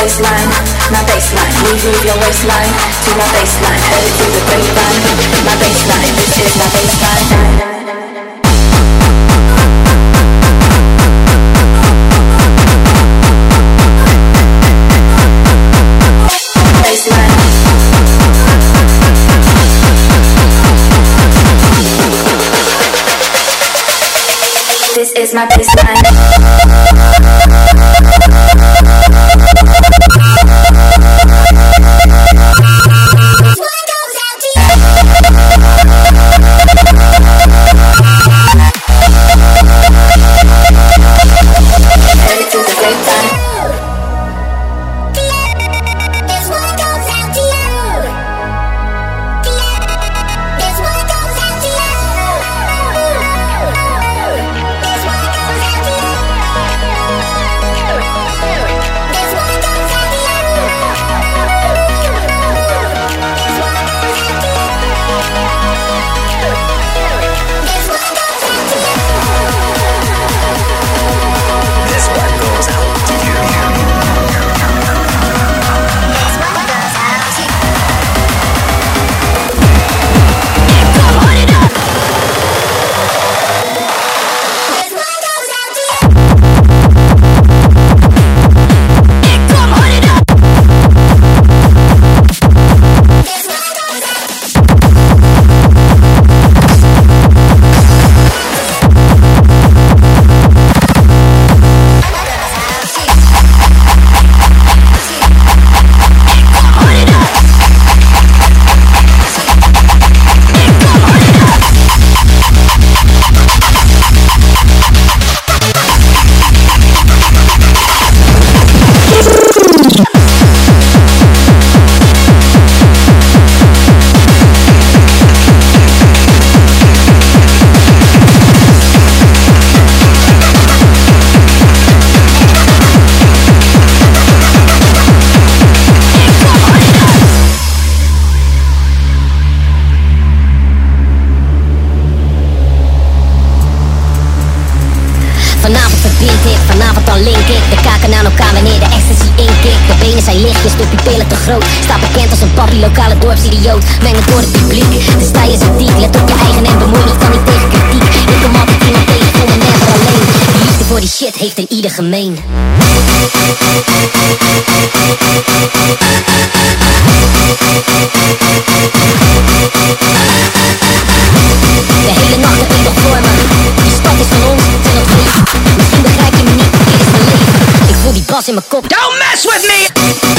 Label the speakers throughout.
Speaker 1: bassline, my bassline. Move move your waistline to my bassline. Head it through the grapevine, my bassline. This is my bassline. This is my place. Shit heeft in ieder gemeen. De hele nacht heb ik nog voor me. Die stad is van ons, zijn nog twee. Misschien begrijp je me niet, dit is mijn leven. Ik voel die bas in mijn kop.
Speaker 2: Don't mess with me!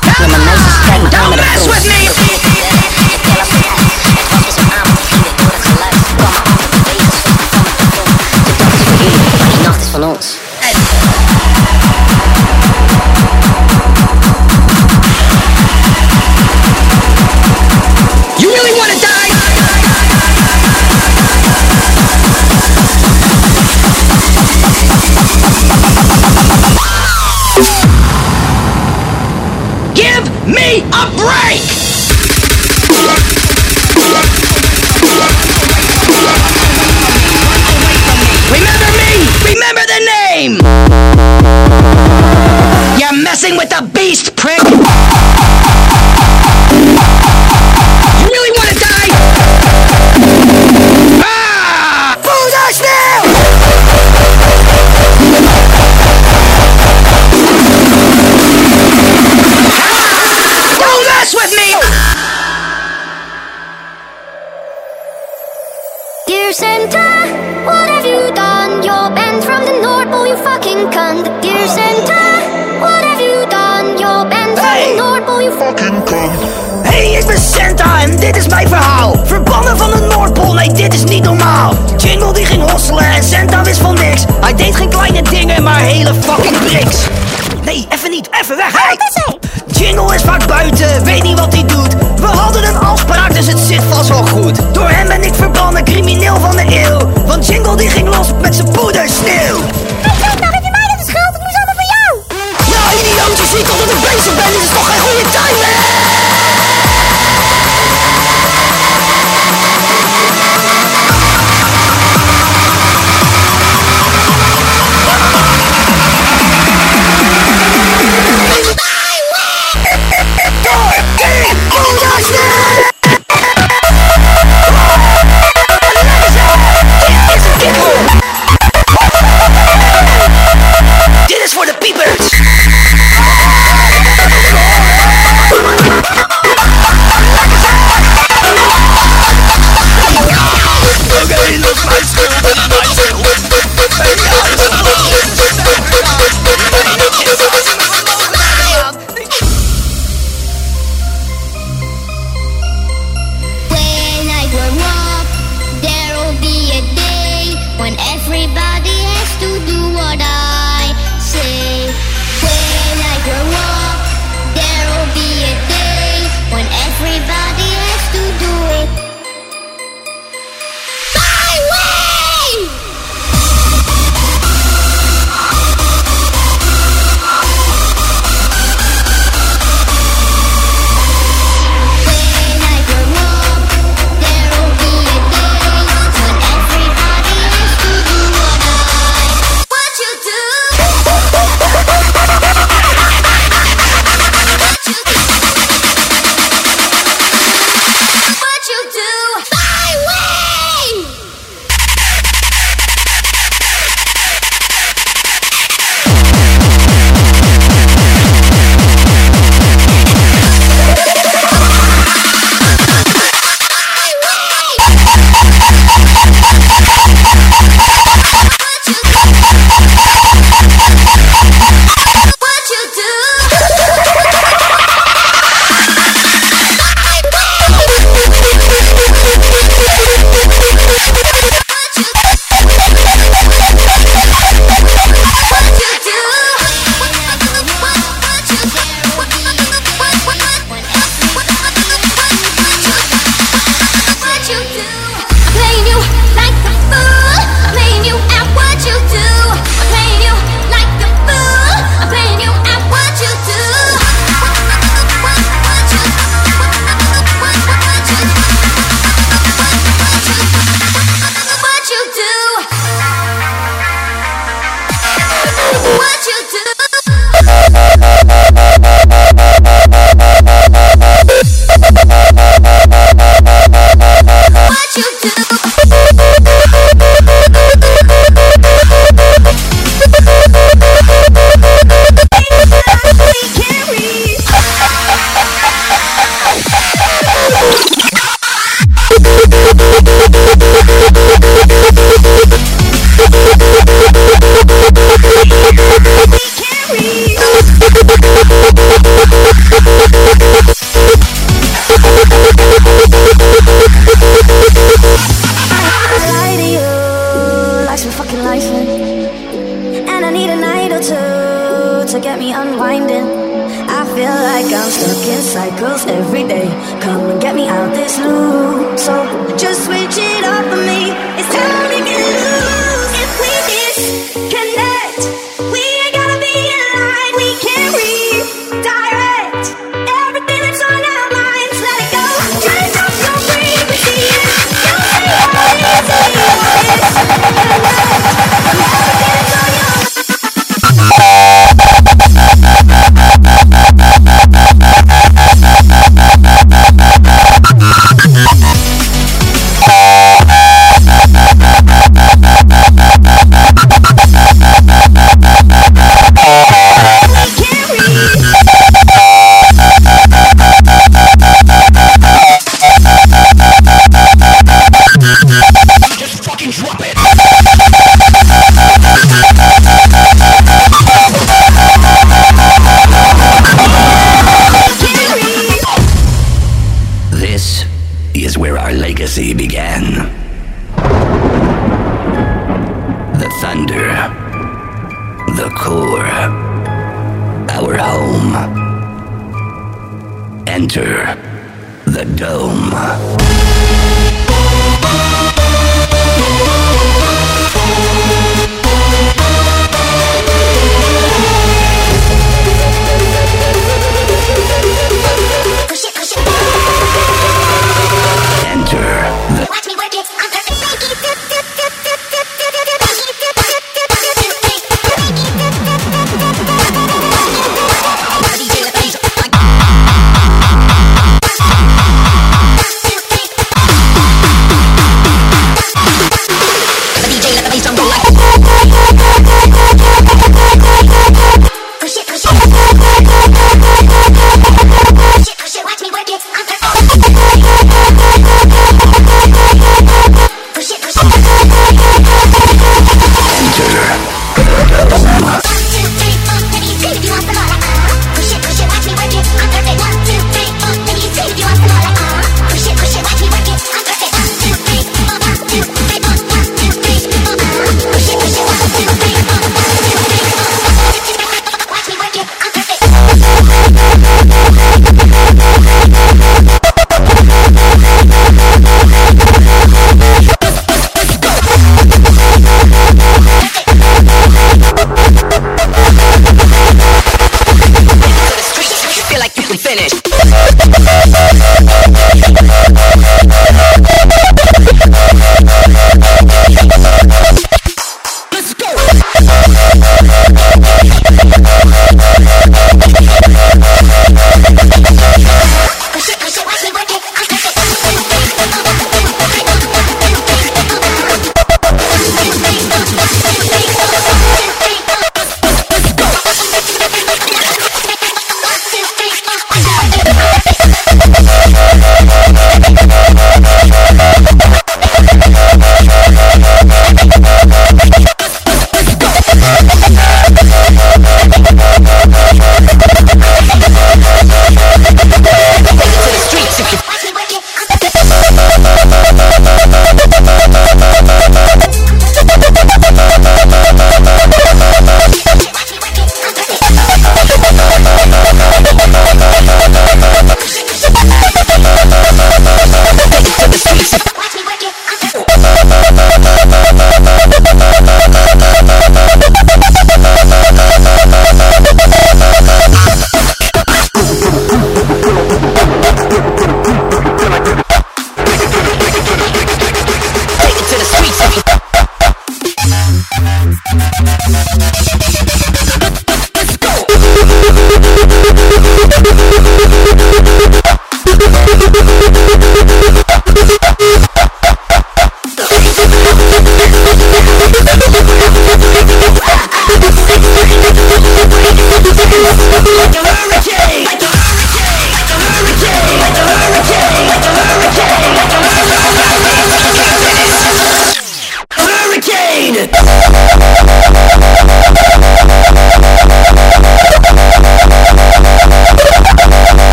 Speaker 1: Kijk me aan met een
Speaker 2: Don't mess with me!
Speaker 3: Fucking
Speaker 2: Hey, ik ben Santa en dit is mijn verhaal. Verbannen van de Noordpool, nee, dit is niet normaal. Jingle die ging hosselen en Santa wist van niks. Hij deed geen kleine dingen, maar hele fucking bricks. Nee, even niet, even weg. Hey! Jingle is vaak buiten, weet niet wat hij doet. We hadden een afspraak, dus het zit vast wel goed. Door hem ben ik verbannen, crimineel van de eeuw. Want Jingle die ging los met zijn poeder sneeuw. Idioot, je ziet dat ik bezig ben, dit is toch geen goede timing?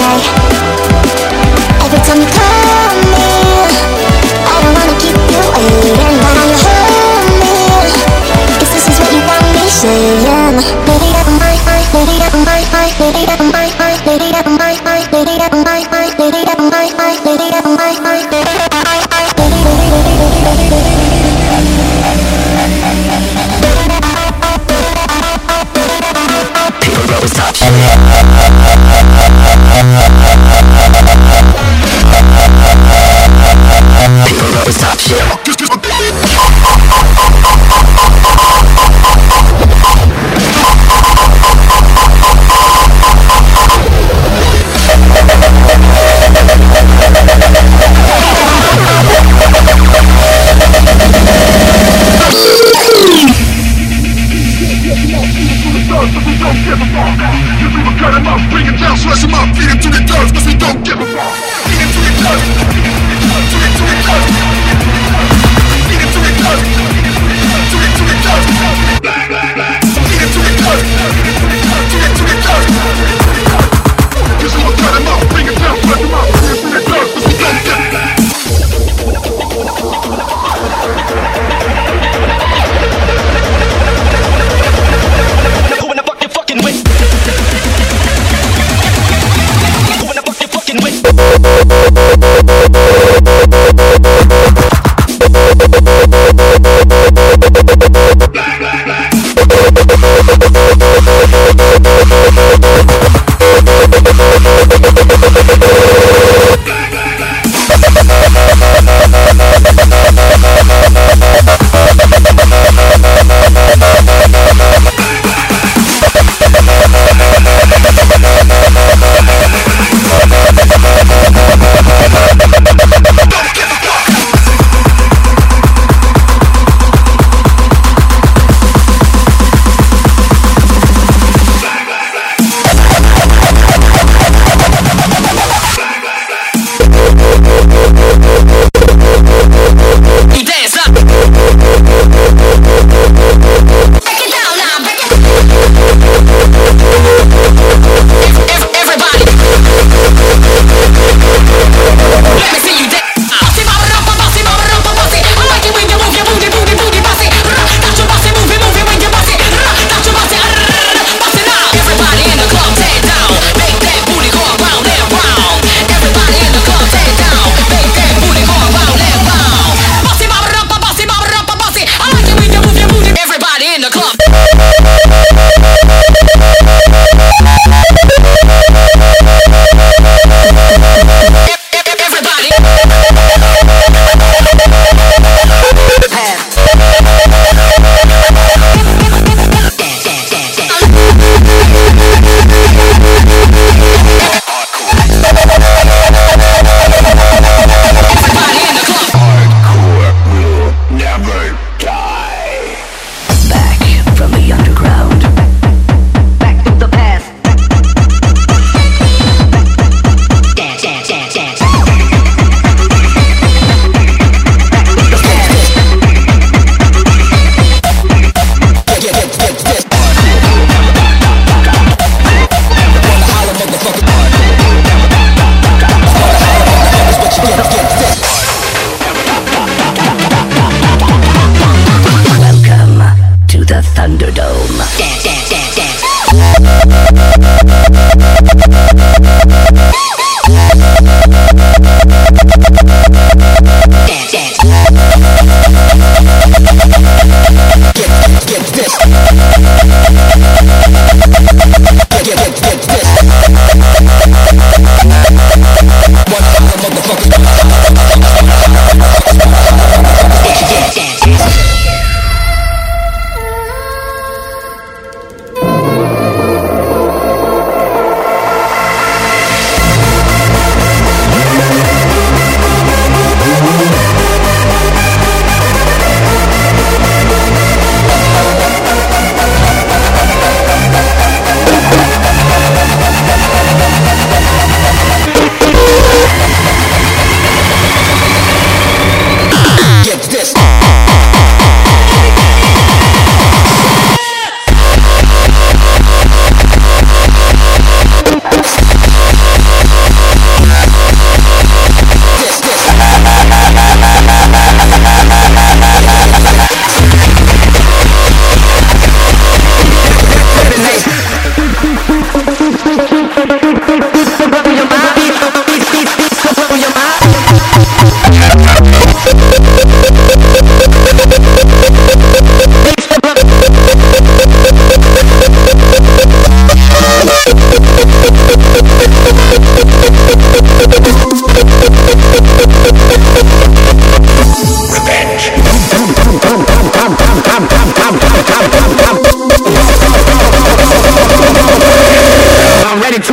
Speaker 4: day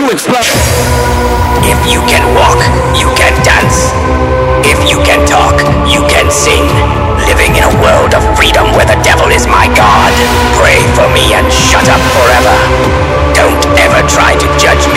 Speaker 4: will. If you
Speaker 5: can walk, you can dance. If you can talk, you
Speaker 4: can sing. Living
Speaker 5: in
Speaker 4: a world of freedom where the devil is my god.
Speaker 5: Pray for me and shut up forever. Don't
Speaker 2: ever try to
Speaker 6: judge
Speaker 5: me.